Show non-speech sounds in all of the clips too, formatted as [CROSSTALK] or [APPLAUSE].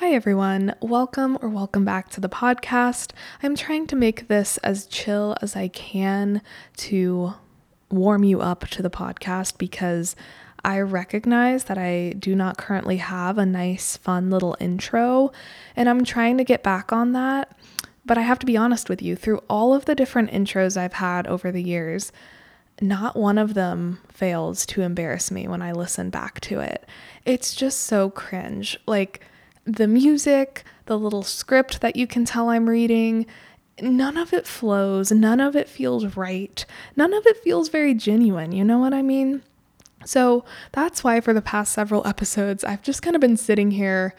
Hi, everyone. Welcome or welcome back to the podcast. I'm trying to make this as chill as I can to warm you up to the podcast because I recognize that I do not currently have a nice, fun little intro, and I'm trying to get back on that. But I have to be honest with you, through all of the different intros I've had over the years, not one of them fails to embarrass me when I listen back to it. It's just so cringe. Like, the music, the little script that you can tell I'm reading, none of it flows, none of it feels right, none of it feels very genuine. You know what I mean? So that's why for the past several episodes, I've just kind of been sitting here,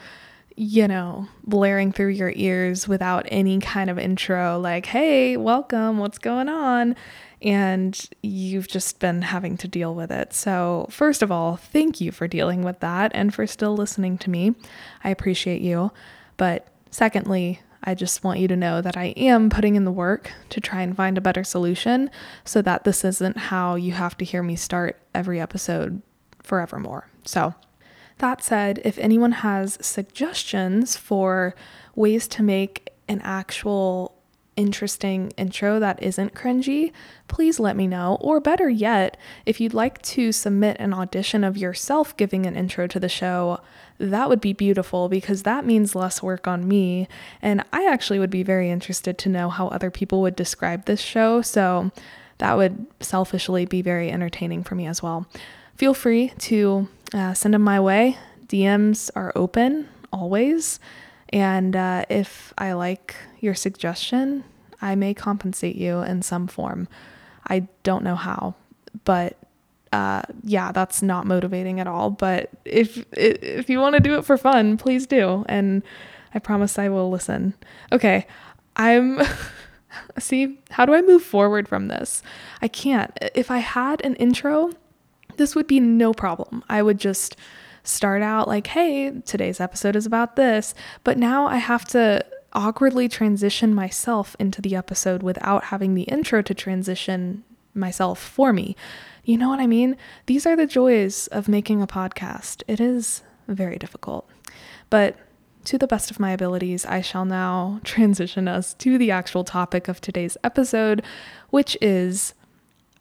you know, blaring through your ears without any kind of intro, like, hey, welcome, what's going on? And you've just been having to deal with it. So, first of all, thank you for dealing with that and for still listening to me. I appreciate you. But secondly, I just want you to know that I am putting in the work to try and find a better solution so that this isn't how you have to hear me start every episode forevermore. So, that said, if anyone has suggestions for ways to make an actual interesting intro that isn't cringy, please let me know. Or better yet, if you'd like to submit an audition of yourself giving an intro to the show, that would be beautiful because that means less work on me. And I actually would be very interested to know how other people would describe this show. So that would selfishly be very entertaining for me as well. Feel free to uh, send them my way. DMs are open always. And uh, if I like your suggestion, I may compensate you in some form. I don't know how, but uh, yeah, that's not motivating at all. But if if you want to do it for fun, please do, and I promise I will listen. Okay, I'm. [LAUGHS] See, how do I move forward from this? I can't. If I had an intro, this would be no problem. I would just start out like, hey, today's episode is about this. But now I have to awkwardly transition myself into the episode without having the intro to transition myself for me. You know what I mean? These are the joys of making a podcast. It is very difficult. But to the best of my abilities, I shall now [LAUGHS] transition us to the actual topic of today's episode, which is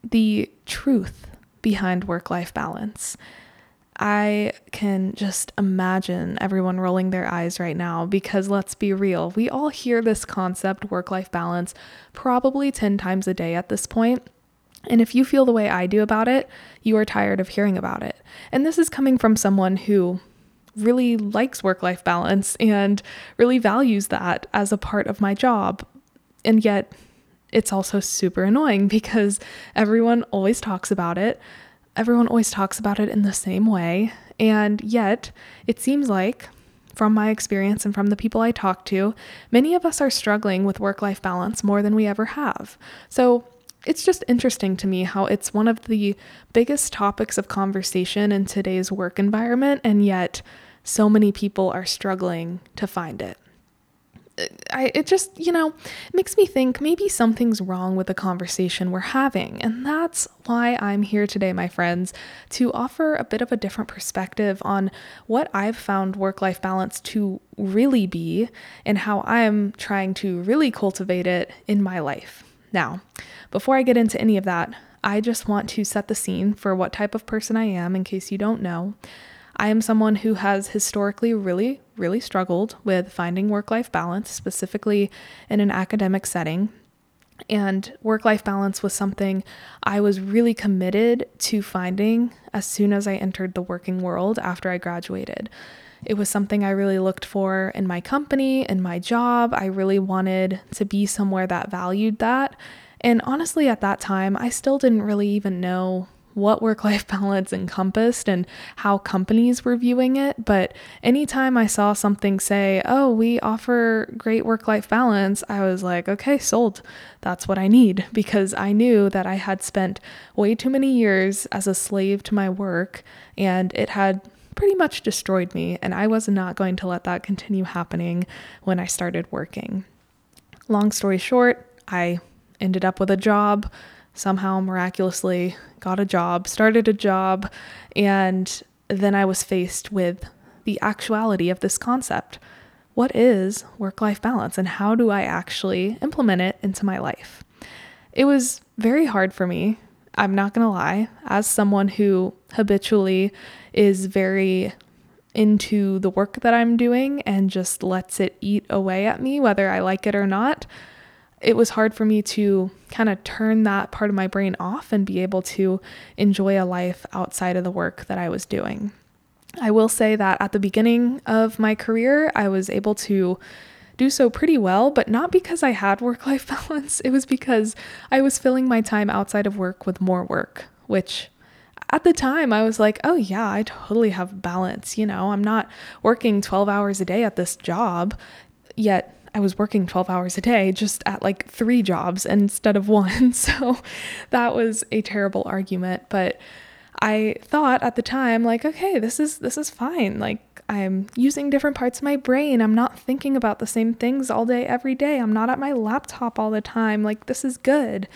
the truth behind work life balance. I can just imagine everyone rolling their eyes right now because let's be real, we all hear this concept, work life balance, probably 10 times a day at this point. And if you feel the way I do about it, you are tired of hearing about it. And this is coming from someone who really likes work life balance and really values that as a part of my job. And yet, it's also super annoying because everyone always talks about it everyone always talks about it in the same way. And yet, it seems like, from my experience and from the people I talk to, many of us are struggling with work life balance more than we ever have. So, it's just interesting to me how it's one of the biggest topics of conversation in today's work environment, and yet so many people are struggling to find it. I, it just, you know, makes me think maybe something's wrong with the conversation we're having. And that's why I'm here today, my friends, to offer a bit of a different perspective on what I've found work life balance to really be and how I'm trying to really cultivate it in my life. Now, before I get into any of that, I just want to set the scene for what type of person I am in case you don't know. I am someone who has historically really, really struggled with finding work life balance, specifically in an academic setting. And work life balance was something I was really committed to finding as soon as I entered the working world after I graduated. It was something I really looked for in my company, in my job. I really wanted to be somewhere that valued that. And honestly, at that time, I still didn't really even know what work [LAUGHS] life balance encompassed and how companies were viewing it. But anytime I saw something say, oh, we offer great work life balance, I was like, okay, sold. That's what I need [LAUGHS] because I knew that I had spent way too many years as a slave to my work and it had pretty much destroyed me. And I was not going to let that continue happening when I started working. Long story short, I ended up with a job somehow miraculously got a job, started a job, and then I was faced with the actuality of this concept what is work life balance and how do I actually implement it into my life? It was very hard for me. I'm not going to lie, as someone who habitually is very into the work that I'm doing and just lets it eat away at me, whether I like it or not. It was hard for me to kind of turn that part of my brain off and be able to enjoy a life outside of the work that I was doing. I will say that at the beginning of my career, I was able to do so pretty well, but not because I had work life [LAUGHS] balance. It was because I was filling my time outside of work with more work, which at the time I was like, oh yeah, I totally have balance. You know, I'm not working 12 hours a day at this job, yet I was working 12 hours a day just at like three jobs instead of one. [LAUGHS] So that was a terrible argument, but I thought at the time like okay this is this is fine. Like I'm using different parts of my brain. I'm not thinking about the same things all day every day. I'm not at my laptop all the time. Like this is good.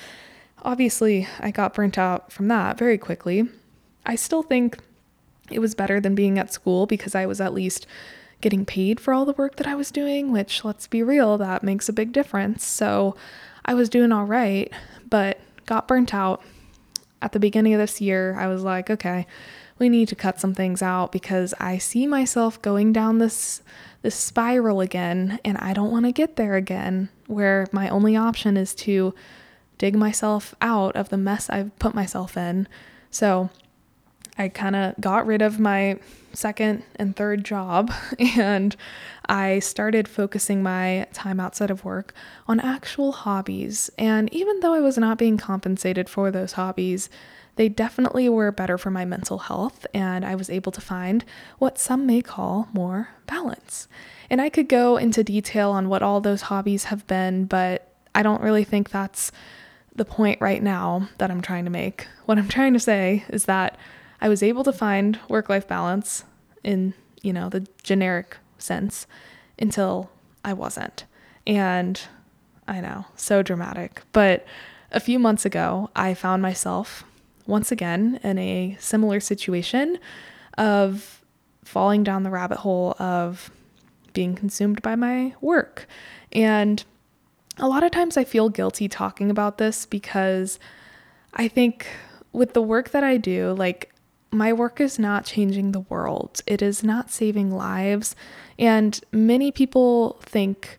Obviously I got burnt out from that very quickly. I still think it was better than being at school because I was at least getting paid for all the work that I was doing which let's be real that makes a big difference so I was doing all right but got burnt out at the beginning of this year, I was like, okay, we need to cut some things out because I see myself going down this this spiral again and I don't want to get there again where my only option is to dig myself out of the mess I've put myself in. So, I kind of got rid of my second and third job [LAUGHS] and I started focusing my time outside of work on actual hobbies. And even though I was not being compensated for those hobbies, they definitely were better for my mental health, and I was able to find what some may call more balance. And I could go into detail on what all those hobbies have been, but I don't really think that's the point right now that I'm trying to make. What I'm trying to say is that I was able to find work life balance in, you know, the generic sense until I wasn't. And I know, so dramatic. But a few months ago, I found myself once again in a similar situation of falling down the rabbit hole of being consumed by my work. And a lot of times I feel guilty talking about this because I think with the work that I do, like my work is not changing the world, it is not saving lives. And many people think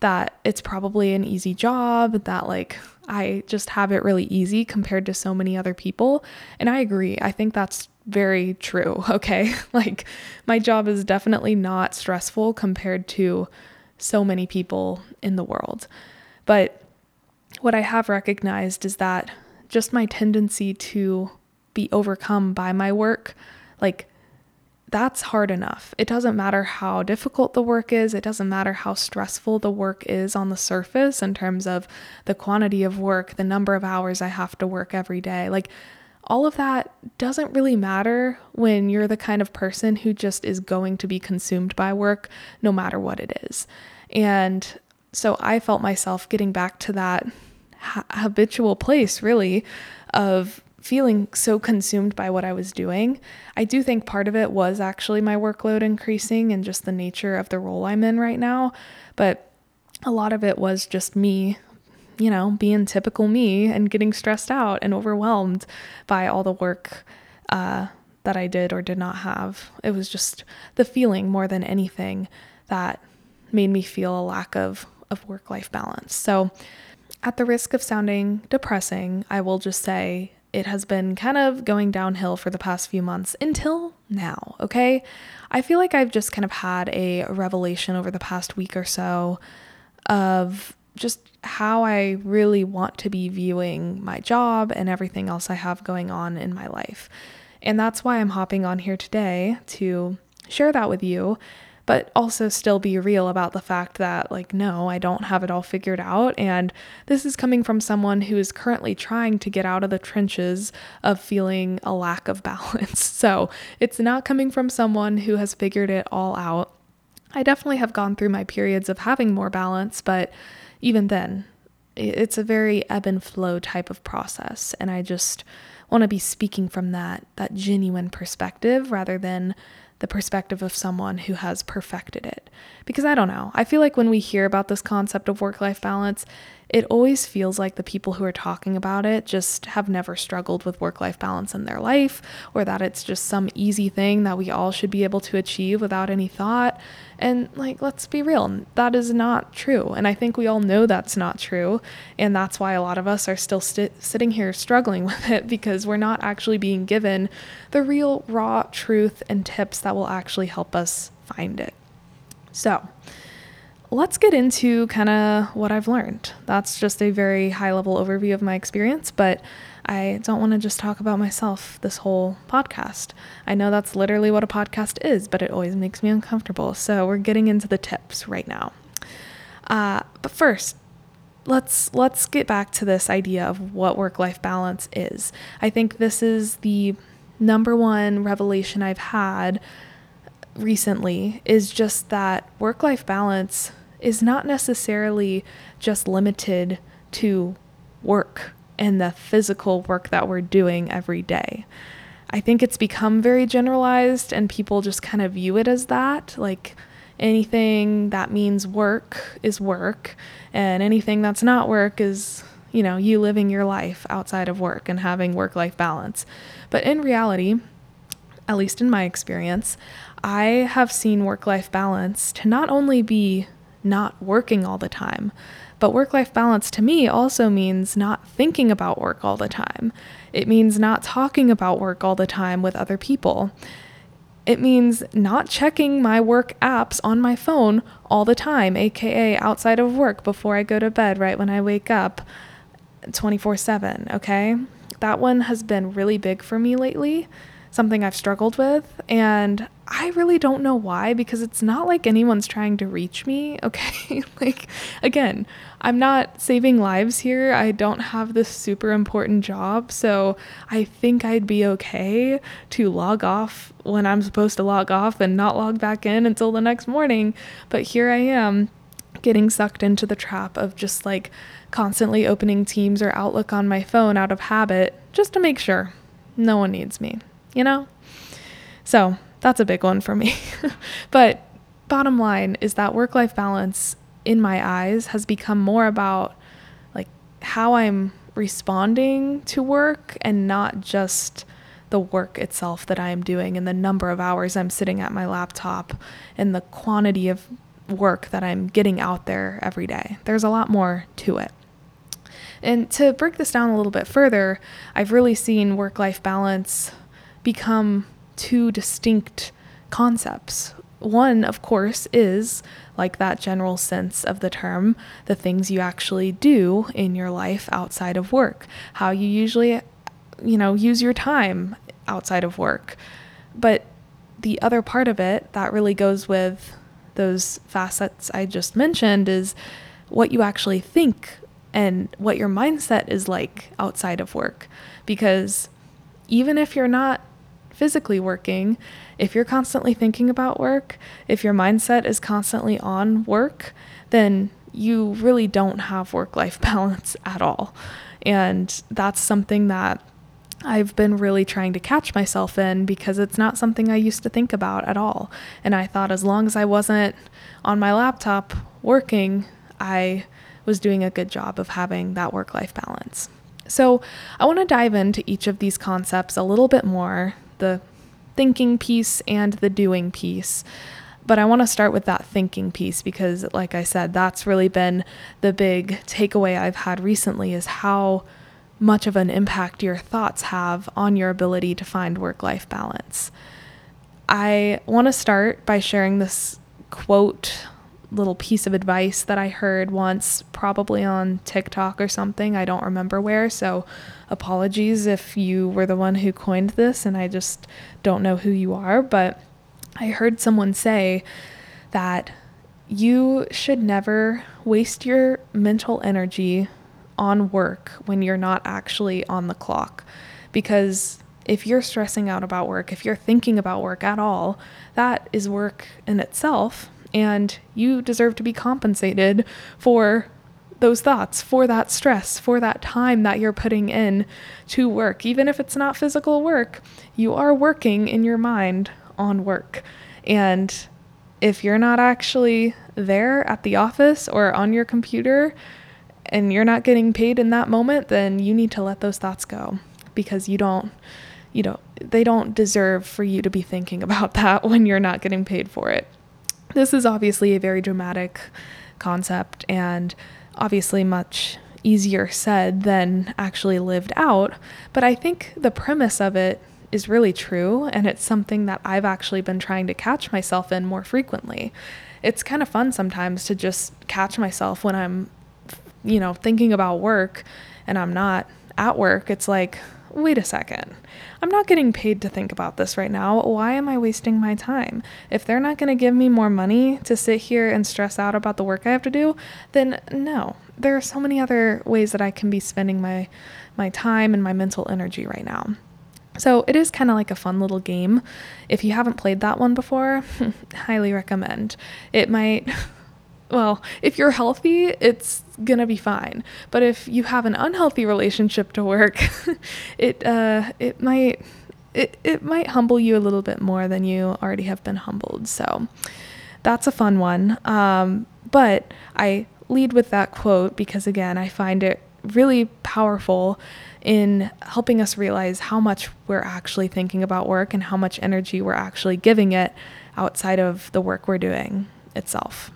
that it's probably an easy job, that like I just have it really easy compared to so many other people. And I agree. I think that's very true. [LAUGHS] Okay. like my job is definitely not stressful compared to so many people in the world. But what I have recognized is that just my tendency to be overcome by my work, like that's hard enough. It doesn't matter how difficult the work is, it doesn't matter how stressful the work is on the surface in terms of the quantity of work, the number of hours I have to work every day. Like, all of that doesn't really matter when you're the kind of person who just is going to be consumed by work no matter what it is. And so I felt myself getting back to that ha- habitual place, really, of feeling so consumed by what I was doing. I do think part of it was actually my workload increasing and just the nature of the role I'm in right now, but a lot of it was just me, you know, being typical me and getting stressed out and overwhelmed by all the work uh, that I did or did not have. It was just the feeling more than anything that made me feel a lack of, of work life balance. So, at the risk of sounding depressing, I will just say it has been kind of going downhill for the past few months until now, okay? I feel like I've just kind of had a revelation over the past week or so of just how I really want to be viewing my job and everything else I have going on in my life. And that's why I'm hopping on here today to share that with you but also still be real about the fact that, like, no, I don't have it all figured out. And this is coming from someone who is currently trying to get out of the trenches of feeling a lack of [LAUGHS] balance. So it's not coming from someone who has figured it all out. I definitely have gone through my periods of having more balance, but even then, it's a very ebb and flow type of process. And I just want to be speaking from that that genuine perspective rather than the perspective of someone who has perfected it. Because I don't know. I feel like when we hear about this concept of work life balance, it always feels like the people who are talking about it just have never struggled with work life balance in their life, or that it's just some easy thing that we all should be able to achieve without any thought. And, like, let's be real, that is not true. And I think we all know that's not true. And that's why a lot of us are still st- sitting here struggling [LAUGHS] with it because we're not actually being given the real, raw truth and tips that will actually help us find it. So, let's get into kind of what I've learned. That's just a very high level overview of my experience, but I don't want to just talk about myself this whole podcast. I know that's literally what a podcast is, but it always makes me uncomfortable. So we're getting into the tips right now. Uh, but first, let's let's get back to this idea of what work-life balance is. I think this is the number one revelation I've had recently is just that work-life balance is not necessarily just limited to work and the physical work that we're doing every day. I think it's become very generalized and people just kind of view it as that. Like anything that means work is work, and anything that's not work is, you know, you living your life outside of work and having work life balance. But in reality, at least in my experience, I have seen work life balance to not only be not working all the time. But work life balance to me also means not thinking about work all the time. It means not talking about work all the time with other people. It means not checking my work apps on my phone all the time, aka outside of work before I go to bed, right when I wake up 24 7. Okay. That one has been really big for me lately something I've struggled with. And I really don't know why because it's not like anyone's trying to reach me. [LAUGHS] Okay. like, again, I'm not saving lives here. I don't have this super important job. So I think I'd be okay to log off when I'm supposed to log off and not log back in until the next morning. But here I am getting sucked into the trap of just like constantly opening Teams or Outlook on my phone out of habit just to make sure no one needs me you know? So that's a big one for me. [LAUGHS] but bottom line is that work life balance in my eyes has become more about like how I'm responding to work and not just the work itself that I am doing and the number of hours I'm sitting at my laptop and the quantity of work that I'm getting out there every day. There's a lot more to it. And to break this down a little bit further, I've really seen work life balance become two distinct concepts. One, of course, is like that general sense of the term, the things you actually do in your life outside of work, how you usually, you know, use your time outside of work. But the other part of it that really goes with those facets I just mentioned is what you actually think and what your mindset is like outside of work. Because even if you're not physically working, if you're constantly thinking about work, if your mindset is constantly on work, then you really don't have work life [LAUGHS] balance at all. And that's something that I've been really trying to catch myself in because it's not something I used to think about at all. And I thought as long as I wasn't on my laptop working, I was doing a good job of having that work life balance. So, I want to dive into each of these concepts a little bit more the thinking piece and the doing piece. But I want to start with that thinking piece because, like I said, that's really been the big takeaway I've had recently is how much of an impact your thoughts have on your ability to find work life balance. I want to start by sharing this quote little piece of advice that I heard once, probably on TikTok or something. I don't remember where. So, apologies if you were the one who coined this and I just don't know who you are. But I heard someone say that you should never waste your mental energy on work when you're not actually on the clock. Because if you're stressing out about work, if you're thinking about work at all, that is work in itself and you deserve to be compensated for those thoughts, for that stress, for that time that you're putting in to work. Even if it's not physical work, you are working in your mind on work. And if you're not actually there at the office or on your computer and you're not getting paid in that moment, then you need to let those thoughts go because you don't you know, they don't deserve for you to be thinking [LAUGHS] about that when you're not getting paid for it. This is obviously a very dramatic concept and obviously much easier said than actually lived out, but I think the premise of it is really true and it's something that I've actually been trying to catch myself in more frequently. It's kind of fun sometimes to just catch myself when I'm you know, thinking about work and I'm not at work. It's like, wait a second. I'm not getting paid to think about this right now. Why am I wasting my time? If they're not going to give me more money to sit here and stress out about the work I have to do, then no. There are so many other ways that I can be spending my my time and my mental energy right now. So it is kind of like a fun little game. If you haven't played that one before, [LAUGHS] highly recommend. It might [LAUGHS] well, if you're healthy, it's gonna be fine. But if you have an unhealthy relationship to work, [LAUGHS] it uh, it might it, it might humble you a little bit more than you already have been humbled. So that's a fun one. Um, but I lead with that quote because again, I find it really powerful in helping us realize how much we're actually thinking about work and how much energy we're actually giving it outside of the work we're doing itself.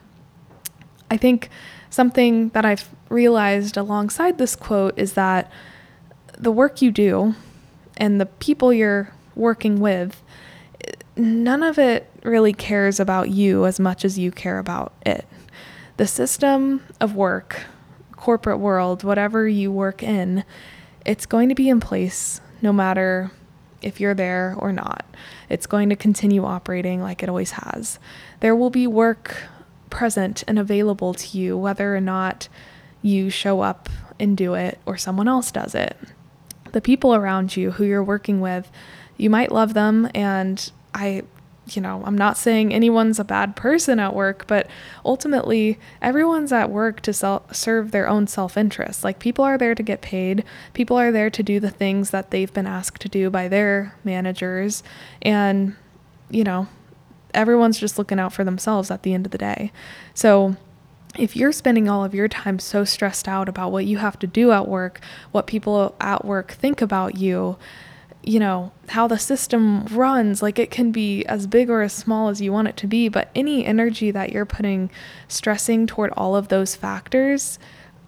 I think something that I've realized alongside this quote is that the work you do and the people you're working with, none of it really cares about you as much as you care about it. The system of work, corporate world, whatever you work in, it's going to be in place no matter if you're there or not. It's going to continue operating like it always has. There will be work present and available to you, whether or not you show up and do it or someone else does it. The people around you who you're working with, you might love them. And I, you know, I'm not saying anyone's a bad person at work, but ultimately, everyone's at work to sel- serve their own self interest. Like, people are there to get paid, people are there to do the things that they've been asked to do by their managers. And, you know, everyone's just looking out for themselves at the end of the day. So, if you're spending all of your time so stressed out about what you have to do at work, what people at work think about you, you know, how the system runs, like it can be as big or as small as you want it to be, but any energy that you're putting stressing toward all of those factors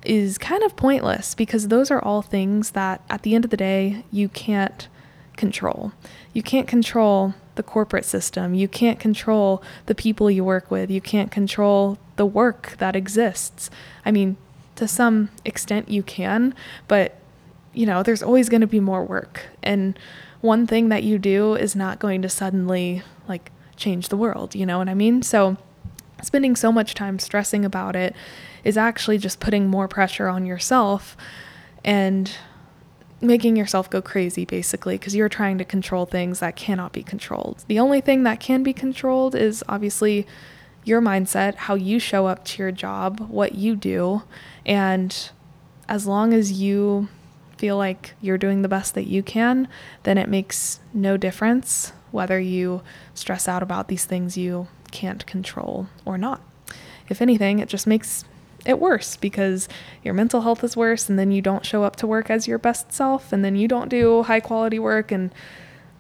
is kind of pointless because those are all things that at the end of the day you can't control. You can't control the corporate system. You can't control the people you work with. You can't control the work that exists. I mean, to some extent you can, but you know, there's always going to be more work. And one thing that you do is not going to suddenly like change the world, you know what I mean? So spending so much time stressing about it is actually just putting more pressure on yourself and making yourself go crazy basically because you're trying to control things that cannot be controlled. The only thing that can be controlled is obviously your mindset, how you show up to your job, what you do, and as long as you feel like you're doing the best that you can, then it makes no difference whether you stress out about these things you can't control or not. If anything, it just makes it worse because your mental health is worse and then you don't show up to work as your best self and then you don't do high quality work and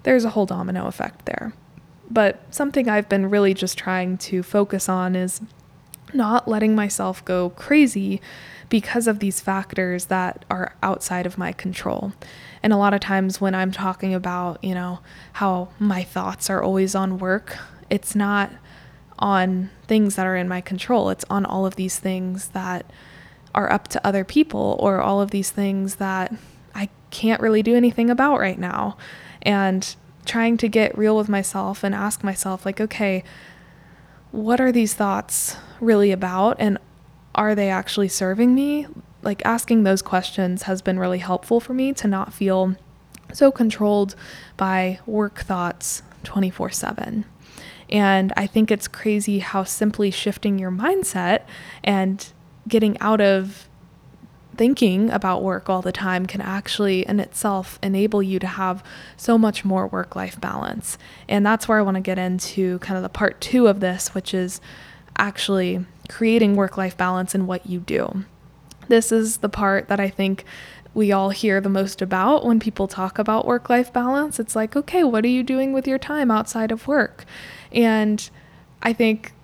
there's a whole domino effect there. But something I've been really just trying to focus on is not letting myself go crazy because of these factors that are outside of my control. And a lot of times when I'm talking about, you know, how my thoughts are always on work, it's not on things that are in my control. It's on all of these things that are up to other people or all of these things that I can't really do anything about right now. And trying to get real with myself and ask myself, like, okay, what are these thoughts really about? And are they actually serving me? Like, asking those questions has been really helpful for me to not feel so controlled by work thoughts 24 7. And I think it's crazy how simply shifting your mindset and getting out of thinking about work all the time can actually in itself enable you to have so much more work life balance. And that's where I want to get into kind of the part two of this, which is actually creating work life balance in what you do. This is the part that I think we all hear the most about when people talk about work life balance. It's like, okay, what are you doing with your time outside of work? And I think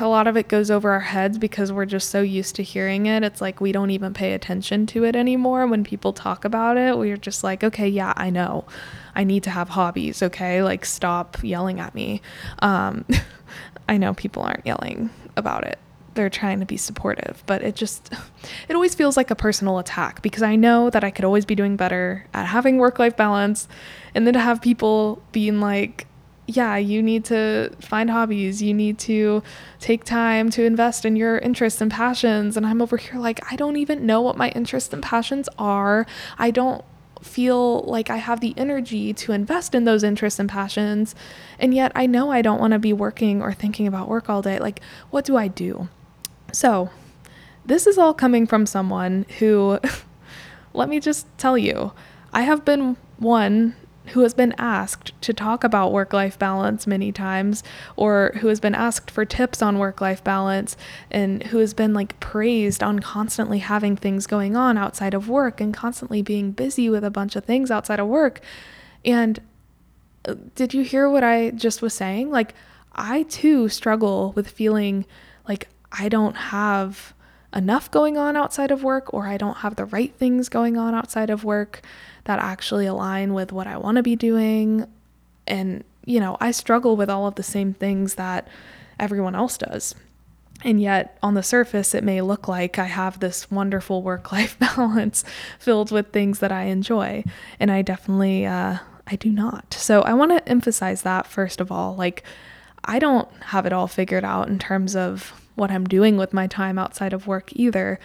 a lot of it goes over our heads because we're just so used to hearing it. It's like we don't even pay attention to it anymore. When people talk about it, we're just like, okay, yeah, I know. I need to have hobbies, okay? Like, stop yelling at me. Um, [LAUGHS] I know people aren't yelling about it. They're trying to be supportive, but it just, it always feels like a personal attack because I know that I could always be doing better at having work life balance. And then to have people being like, yeah, you need to find hobbies. You need to take time to invest in your interests and passions. And I'm over here like, I don't even know what my interests and passions are. I don't feel like I have the energy to invest in those interests and passions. And yet I know I don't want to be working or thinking about work all day. Like, what do I do? So, this is all coming from someone who, [LAUGHS] let me just tell you, I have been one who has been asked to talk about work life balance many times, or who has been asked for tips on work life balance, and who has been like praised on constantly having things going on outside of work and constantly being busy with a bunch of things outside of work. And uh, did you hear what I just was saying? Like, I too struggle with feeling like I don't have enough going on outside of work or I don't have the right things going on outside of work that actually align with what I want to be doing. And, you know, I struggle with all of the same things that everyone else does. And yet, on the surface, it may look like I have this wonderful work life [LAUGHS] balance filled with things that I enjoy. And I definitely, uh, I do not. So I want to emphasize that first of all. Like, I don't have it all figured out in terms of what I'm doing with my time outside of work either.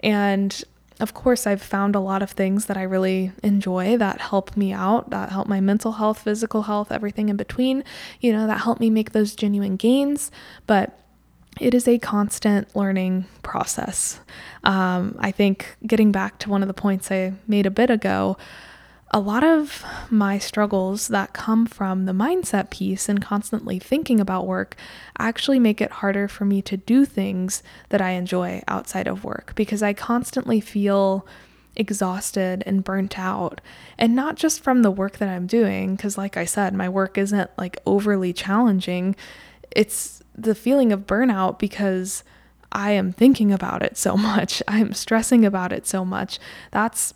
And of course, I've found a lot of things that I really enjoy that help me out, that help my mental health, physical health, everything in between, you know, that help me make those genuine gains. But it is a constant learning process. Um, I think getting back to one of the points I made a bit ago, a lot of my struggles that come from the mindset piece and constantly thinking about work actually make it harder for me to do things that I enjoy outside of work because I constantly feel exhausted and burnt out. And not just from the work that I'm doing, because, like I said, my work isn't like overly challenging. It's the feeling of burnout because I am thinking about it so [LAUGHS] much, I'm stressing about it so much. That's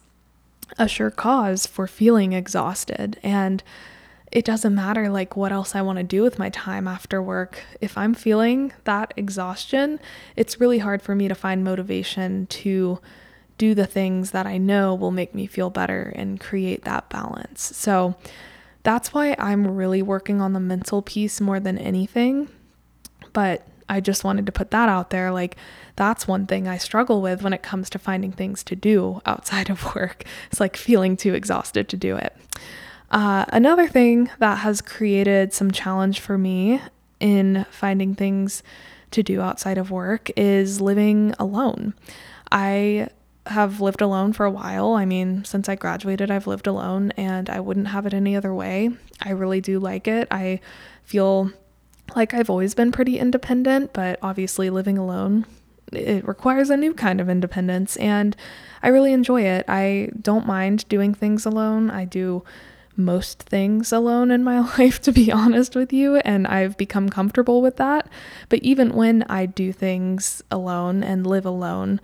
a sure cause for feeling exhausted. And it doesn't matter like what else I want to do with my time after work. If I'm feeling that exhaustion, it's really hard for me to find motivation to do the things that I know will make me feel better and create that balance. So that's why I'm really working on the mental piece more than anything. But I just wanted to put that out there. Like, that's one thing I struggle with when it comes to finding things to do outside of [LAUGHS] work. It's like feeling too exhausted to do it. Uh, another thing that has created some challenge for me in finding things to do outside of work is living alone. I have lived alone for a while. I mean, since I graduated, I've lived alone and I wouldn't have it any other way. I really do like it. I feel like I've always been pretty independent, but obviously living alone it requires a new kind of independence and I really enjoy it. I don't mind doing things alone. I do most things alone in my [LAUGHS] life, to be honest with you, and I've become comfortable with that. But even when I do things alone and live alone,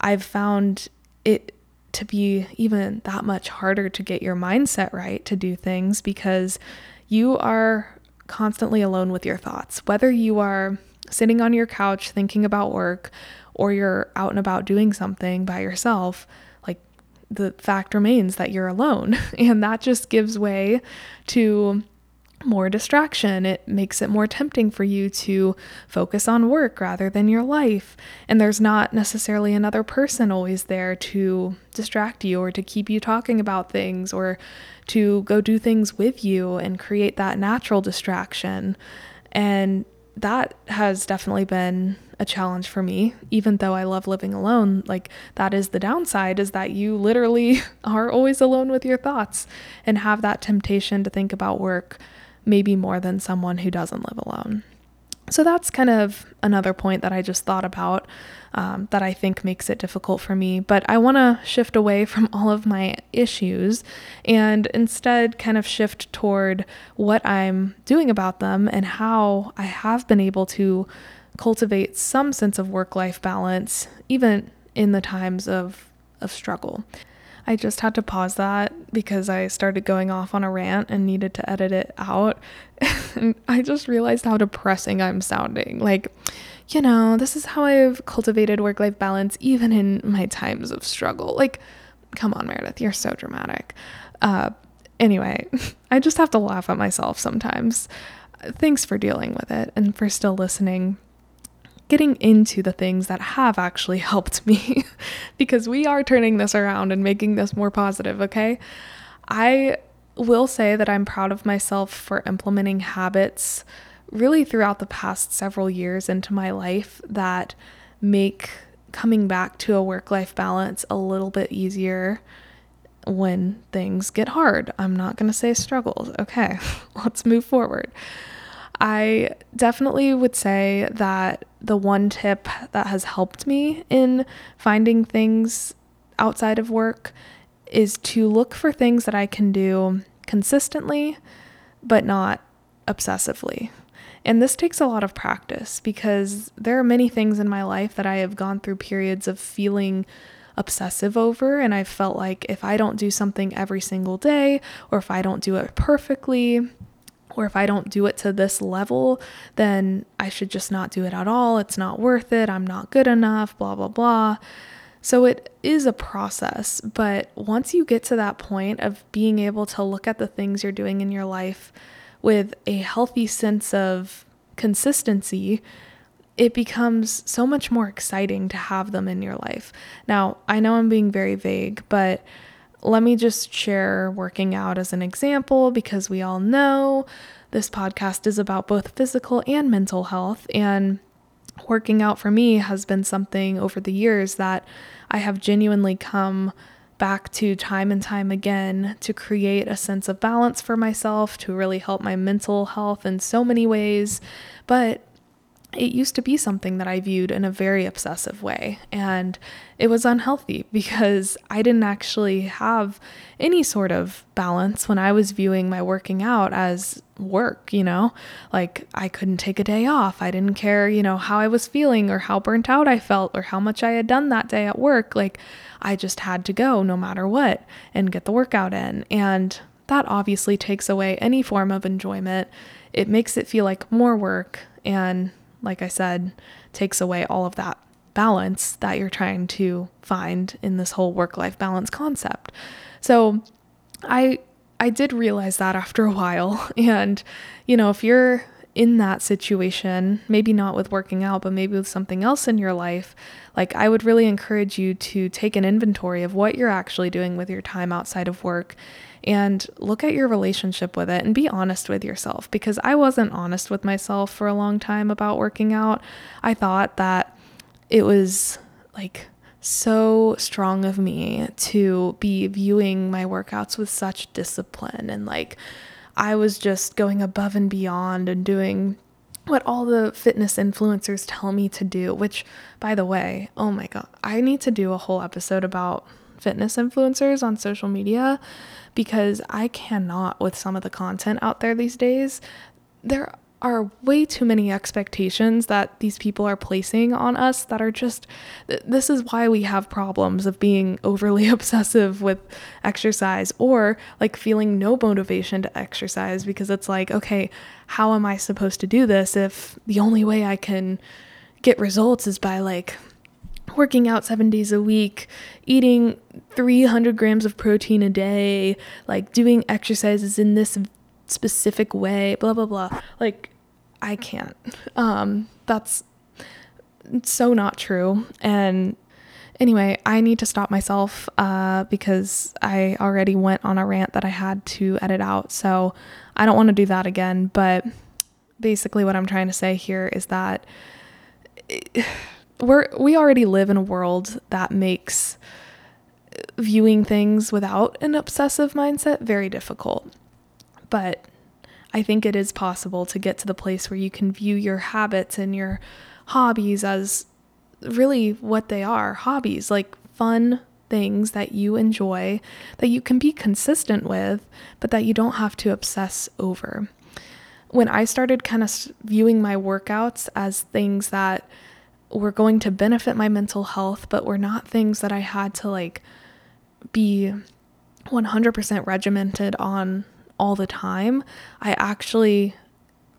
I've found it to be even that much harder to get your mindset right to do things because you are constantly alone with your thoughts. Whether you are sitting on your couch thinking about work or you're out and about doing something by yourself, like the fact remains that you're alone. [LAUGHS] And that just gives way to more distraction. It makes it more tempting for you to focus on work rather than your life. And there's not necessarily another person always there to distract you or to keep you talking about things or to go do things with you and create that natural distraction. And that has definitely been a challenge for me, even though I love living alone. Like, that is the downside is that you literally [LAUGHS] are always alone with your thoughts and have that temptation to think about work maybe more than someone who doesn't live alone. So that's kind of another point that I just thought about um, that I think makes it difficult for me. But I want to shift away [LAUGHS] from all of my issues and instead kind of shift toward what I'm doing about them and how I have been able to cultivate some sense of work life balance, even in the times of, of struggle. I just had to pause that because I started going off on a rant and needed to edit it out. [LAUGHS] and I just realized how depressing I'm sounding. Like, you know, this is how I've cultivated work life balance even in my times of struggle. Like, come on, Meredith, you're so dramatic. Uh, anyway, [LAUGHS] I just have to laugh at myself sometimes. Thanks for dealing with it and for still listening getting into the things that have actually [LAUGHS] helped me [LAUGHS] because we are turning this around and making this more positive, okay? I will say that I'm proud of myself for implementing habits really throughout the past several years into my life that make coming back to a work life balance a little bit easier when things get hard. I'm not going to say struggles. Okay, [LAUGHS] let's move forward. I definitely would say that the one tip that has helped me in finding things outside of work is to look for things that I can do consistently, but not obsessively. And this takes a lot of practice because there are many things in my life that I have gone through periods of feeling obsessive over. And I felt like if I don't do something every single day, or if I don't do it perfectly, or if I don't do it to this level, then I should just not do it at all. It's not worth it. I'm not good enough, blah, blah, blah. So it is a process, but once you get to that point of being able to look at the things you're doing in your life with a healthy sense of consistency, it becomes so much more exciting to have them in your life. Now, I know I'm being very vague, but let me just share working out as an example because we all know this podcast is about both physical and mental health. And working out for me has been something over the years that I have genuinely come back to time and time again to create a sense of balance for myself, to really help my mental health in so many ways. But it used to be something that I viewed in a very obsessive way. And it was unhealthy [LAUGHS] because I didn't actually have any sort of balance when I was viewing my working out as work, you know? Like I couldn't take a day off. I didn't care, you know, how I was feeling or how burnt out I felt or how much I had done that day at work. Like I just had to go no matter what and get the workout in. And that obviously takes away any form of enjoyment. It makes it feel like more work and like I said, takes away all of that balance that you're trying to find in this whole work life balance concept. So I I did realize that [LAUGHS] after a while [LAUGHS] and you know, if you're in that situation, maybe not with working out, but maybe with something else in your life, like I would really encourage you to take an inventory of what you're actually doing with your time outside of work and look at your relationship with it and be honest with yourself because I wasn't honest with myself for a long time about working out. I thought that it was like so strong of me to be viewing my workouts with such discipline and like I was just going above and beyond and doing what all the fitness influencers tell me to do, which, by the way, oh my God, I need to do a whole episode about fitness influencers on social media because I cannot with some of the content out there these days. There are way too many expectations that these people are placing on us that are just this is why we have problems of being [LAUGHS] overly [LAUGHS] obsessive with exercise or like feeling no motivation to exercise because it's like okay how am i supposed to do this if the only way i can get results is by like working out seven days a week, eating 300 grams of protein a day, like doing exercises in this specific way, blah, blah, blah. Like, I can't. Um, that's so not true. And anyway, I need to stop myself uh, because I already went on a rant that I had to edit out. So I don't want to do that again. But basically, what I'm trying to say here is that we're we already live in a world that makes viewing things without an obsessive mindset very difficult. But I think it is possible to get to the place where you can view your habits and your hobbies as really what they are hobbies, like fun things that you enjoy, that you can be consistent with, but that you don't have to obsess over. When I started kind of viewing my workouts as things that were going to benefit my mental health, but were not things that I had to like be 100% regimented on all the time, I actually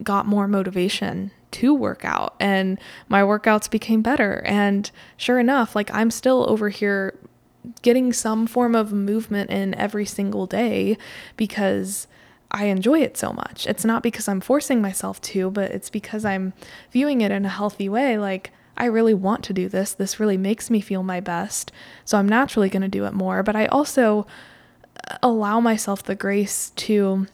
got more motivation to work out and my workouts became better. And sure enough, like I'm still over here getting some form of movement in every single day because I enjoy it so much. It's not because I'm forcing myself to, but it's because I'm viewing it in a healthy way. Like, I really want to do this. This really makes me feel my best. So I'm naturally going to do it more. But I also uh, allow myself the grace to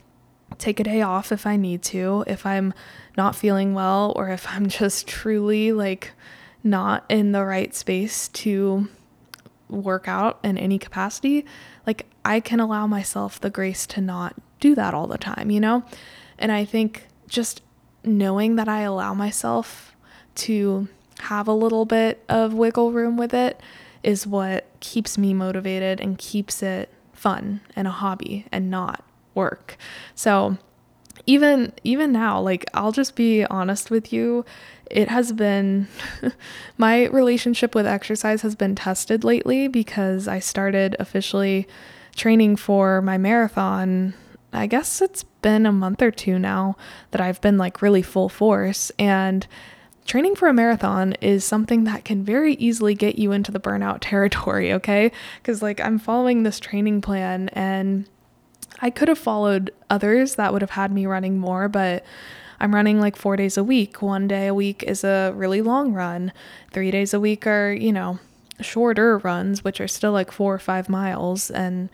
take a day off if I need to, if I'm not feeling well, or if I'm [LAUGHS] just truly like not in the right space to work out in any capacity. Like, I can allow myself the grace to not do that all the time, you know? And I think just knowing that I allow myself to have a little bit of wiggle room with it is what keeps me motivated and keeps it fun and a hobby and not work. So even even now, like I'll just be honest with you, it has been [LAUGHS] my relationship with exercise has been tested lately because I started officially training for my marathon. I guess it's been a month or two now that I've been like really full force and training for a marathon is something that can very easily get you into the burnout [LAUGHS] territory, okay? Because, like, I'm following this training plan and I could have followed others that would have had me running more, but I'm running like four days a week. One day a week is a really long run, three days a week are, you know, shorter runs, which are still like four or five miles and,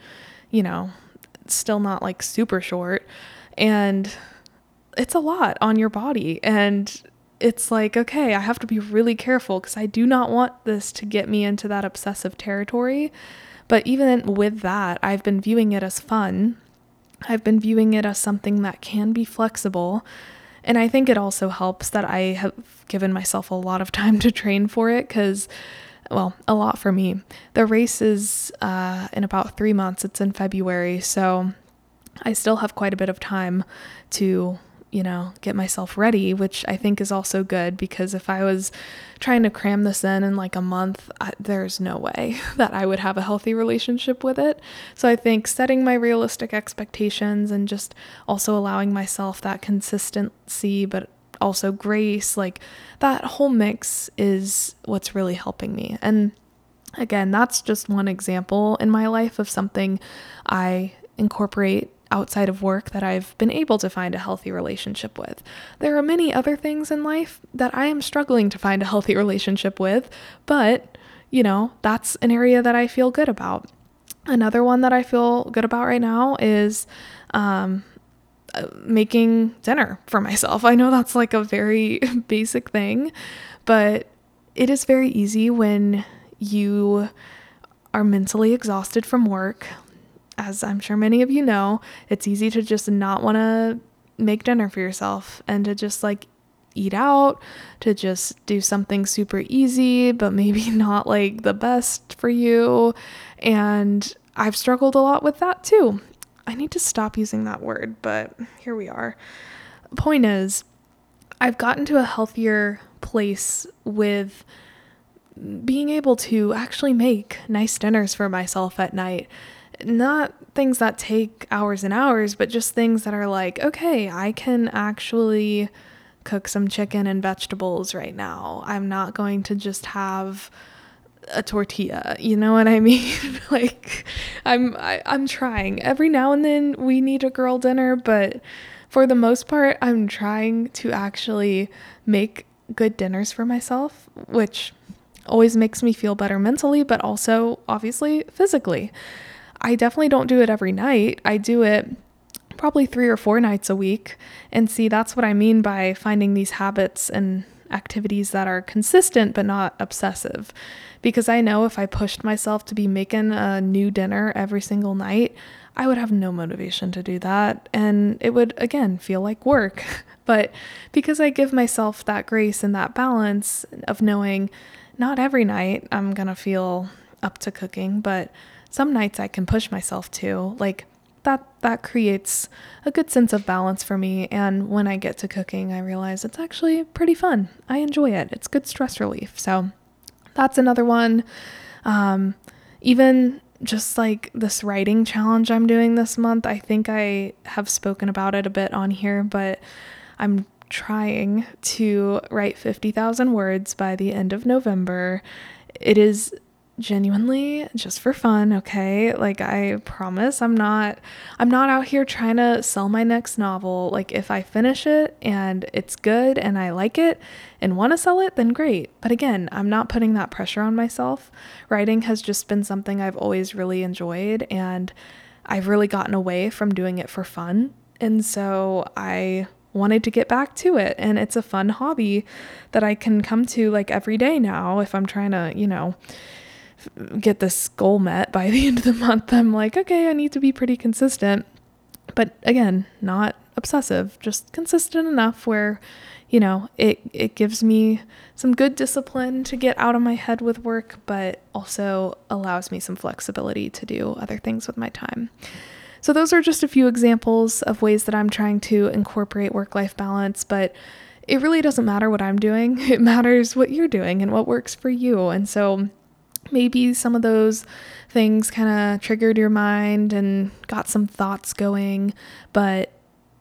you know, still not like super short. And it's a lot on your body. And it's like, okay, I have to be really careful because I do not want this to get me into that obsessive territory. But even with that, I've been viewing it as fun. I've been viewing it as something that can be flexible. And I think it also helps that I have given myself a lot of [LAUGHS] time to train for it because, well, a lot for me. The race is uh, in about three months, it's in February. So I still have quite a bit of time to you know, get myself ready, which I think is also good because if I was trying to cram this in in like a month, I, there's no way [LAUGHS] that I would have a healthy relationship with it. So I think setting my realistic expectations and just also allowing myself that consistency, but also grace, like that whole mix is what's really helping me. And again, that's just one example in my life of something I incorporate outside of work that I've been able to find a healthy relationship with. There are many other things in life that I am struggling to find a healthy relationship with, but you know, that's an area that I feel good about. Another one that I feel good about right now is um, uh, making dinner for myself. I know that's like a very [LAUGHS] basic thing, but it is very easy when you are mentally exhausted from work, as I'm sure many of you know, it's easy to just not want to make dinner for yourself and to just like eat out, to just do something super easy, but maybe [LAUGHS] not like the best for you. And I've struggled a lot with that too. I need to stop using that word, but here we are. Point is, I've gotten to a healthier place with being able to actually make nice dinners for myself at night not things that take hours and hours, but just things that are like, okay, I can actually cook some chicken and vegetables right now. I'm not going to just have a tortilla. You know what I [LAUGHS] mean? like I'm I, I'm trying. Every now and then we need a girl dinner, but for the most part, I'm trying to actually make good dinners for myself, which always makes me feel better mentally, but also obviously physically. I definitely don't do it every night. I do it probably three or four nights a week. And see, that's what I mean by finding these habits and activities that are consistent but not obsessive. Because I know if I pushed myself to be making a new dinner every single night, I would have no motivation to do that. And it would, again, feel like work. [LAUGHS] but because I give myself that grace and that balance of knowing not every night I'm going to feel up to cooking, but some nights I can push myself to, like, that that creates a good sense of balance for me and when I get to cooking I realize it's actually pretty fun. I enjoy it. It's good stress relief. So that's another one. Um, even just like this writing challenge I'm doing this month, I think I have spoken about it a bit on here, but I'm trying to write 50,000 words by the end of November. It is genuinely just for fun, okay? Like I promise I'm not I'm not out here trying to sell my next novel. Like if I finish it and it's good and I like it and want to sell it, then great. But again, I'm not putting that pressure on myself. Writing has just been something I've always really enjoyed and I've really gotten away from doing it for fun. And so I wanted to get back to it and it's a fun hobby that I can come to like every day now if I'm trying to, you know, get this goal met by the [LAUGHS] end of the month, I'm like, okay, I need to be pretty consistent. But again, not obsessive, just consistent enough where, you know, it it gives me some good discipline to get out of my head with work, but also allows me some flexibility to do other things with my time. So those are just a few examples of ways that I'm trying to incorporate work-life balance, but it really doesn't matter what I'm doing. [LAUGHS] It matters what you're doing and what works for you. And so maybe some of those things kind of triggered your mind and got some thoughts going, but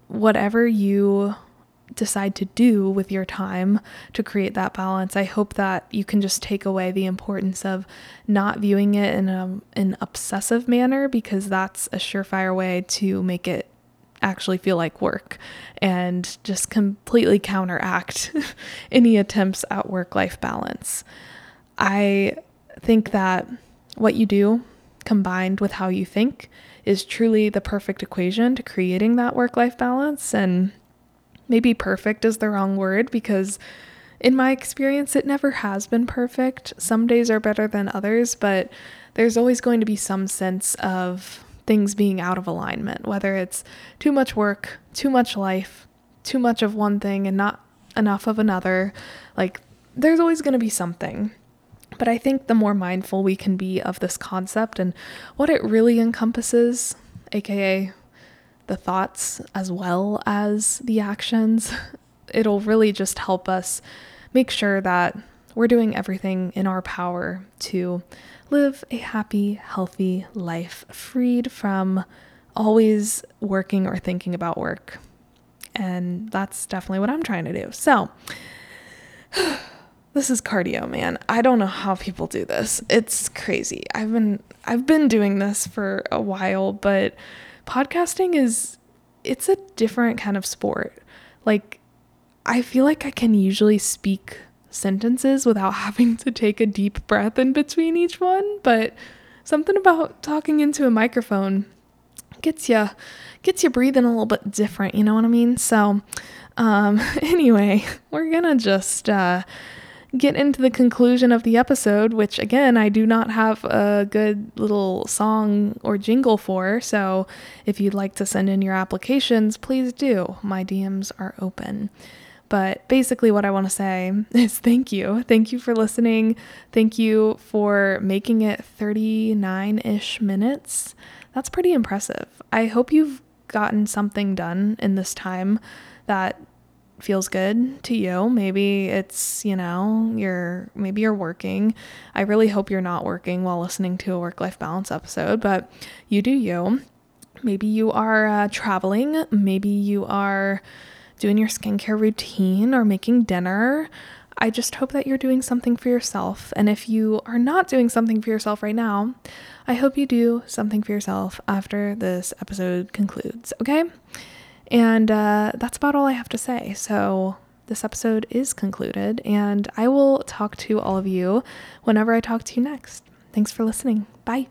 whatever you decide to do with your time to create that balance, I hope that you can just take away the importance of not viewing it in a, an obsessive manner because that's a surefire way to make it actually feel like work and just completely counteract [LAUGHS] any attempts at work life balance. I think that what you do combined with how you think is truly the perfect equation to creating that work life balance. And maybe perfect is the wrong word because, in my experience, it never has been perfect. Some days are better than others, but there's always going to be some sense of things being out of alignment, whether it's too much work, too much life, too much of one thing, and not enough of another. Like, there's always going to be something. But I think the more mindful we can be of this concept and what it really encompasses, aka the thoughts as well as the actions, [LAUGHS] it'll really just help us make sure that we're doing everything in our power to live a happy, healthy life, freed from always working or thinking about work. And that's definitely what I'm trying to do. So, [SIGHS] this is cardio, man. I don't know how people do this. It's crazy. I've been I've been doing this for a while, but podcasting is it's a different kind of sport. Like I feel like I can usually speak sentences without [LAUGHS] having to take a deep breath in between each one, but something about talking into a microphone gets you gets you breathing a little bit different, you know what I mean? So um [LAUGHS] anyway, we're going to just uh get into the conclusion of the episode, which again, I do not have a good little song or jingle for. So if you'd like to send in your applications, please do. My DMs are open. But basically, what I want to say [LAUGHS] is thank you. Thank you for listening. Thank you for making it 39 ish minutes. That's pretty impressive. I hope you've gotten something done in this time that feels good to you. Maybe it's, you know, you're maybe you're working. I really hope you're not working while listening to a work life balance episode, but you do you. Maybe you are uh, traveling. Maybe you are doing your skincare routine or making dinner. I just hope that you're doing something for yourself. And if you are not doing something for yourself right now, I hope you do something for yourself after this episode concludes, okay? And uh, that's about all I have to say. So this episode is concluded, and I will talk to all of you whenever I talk to you next. Thanks for listening. Bye.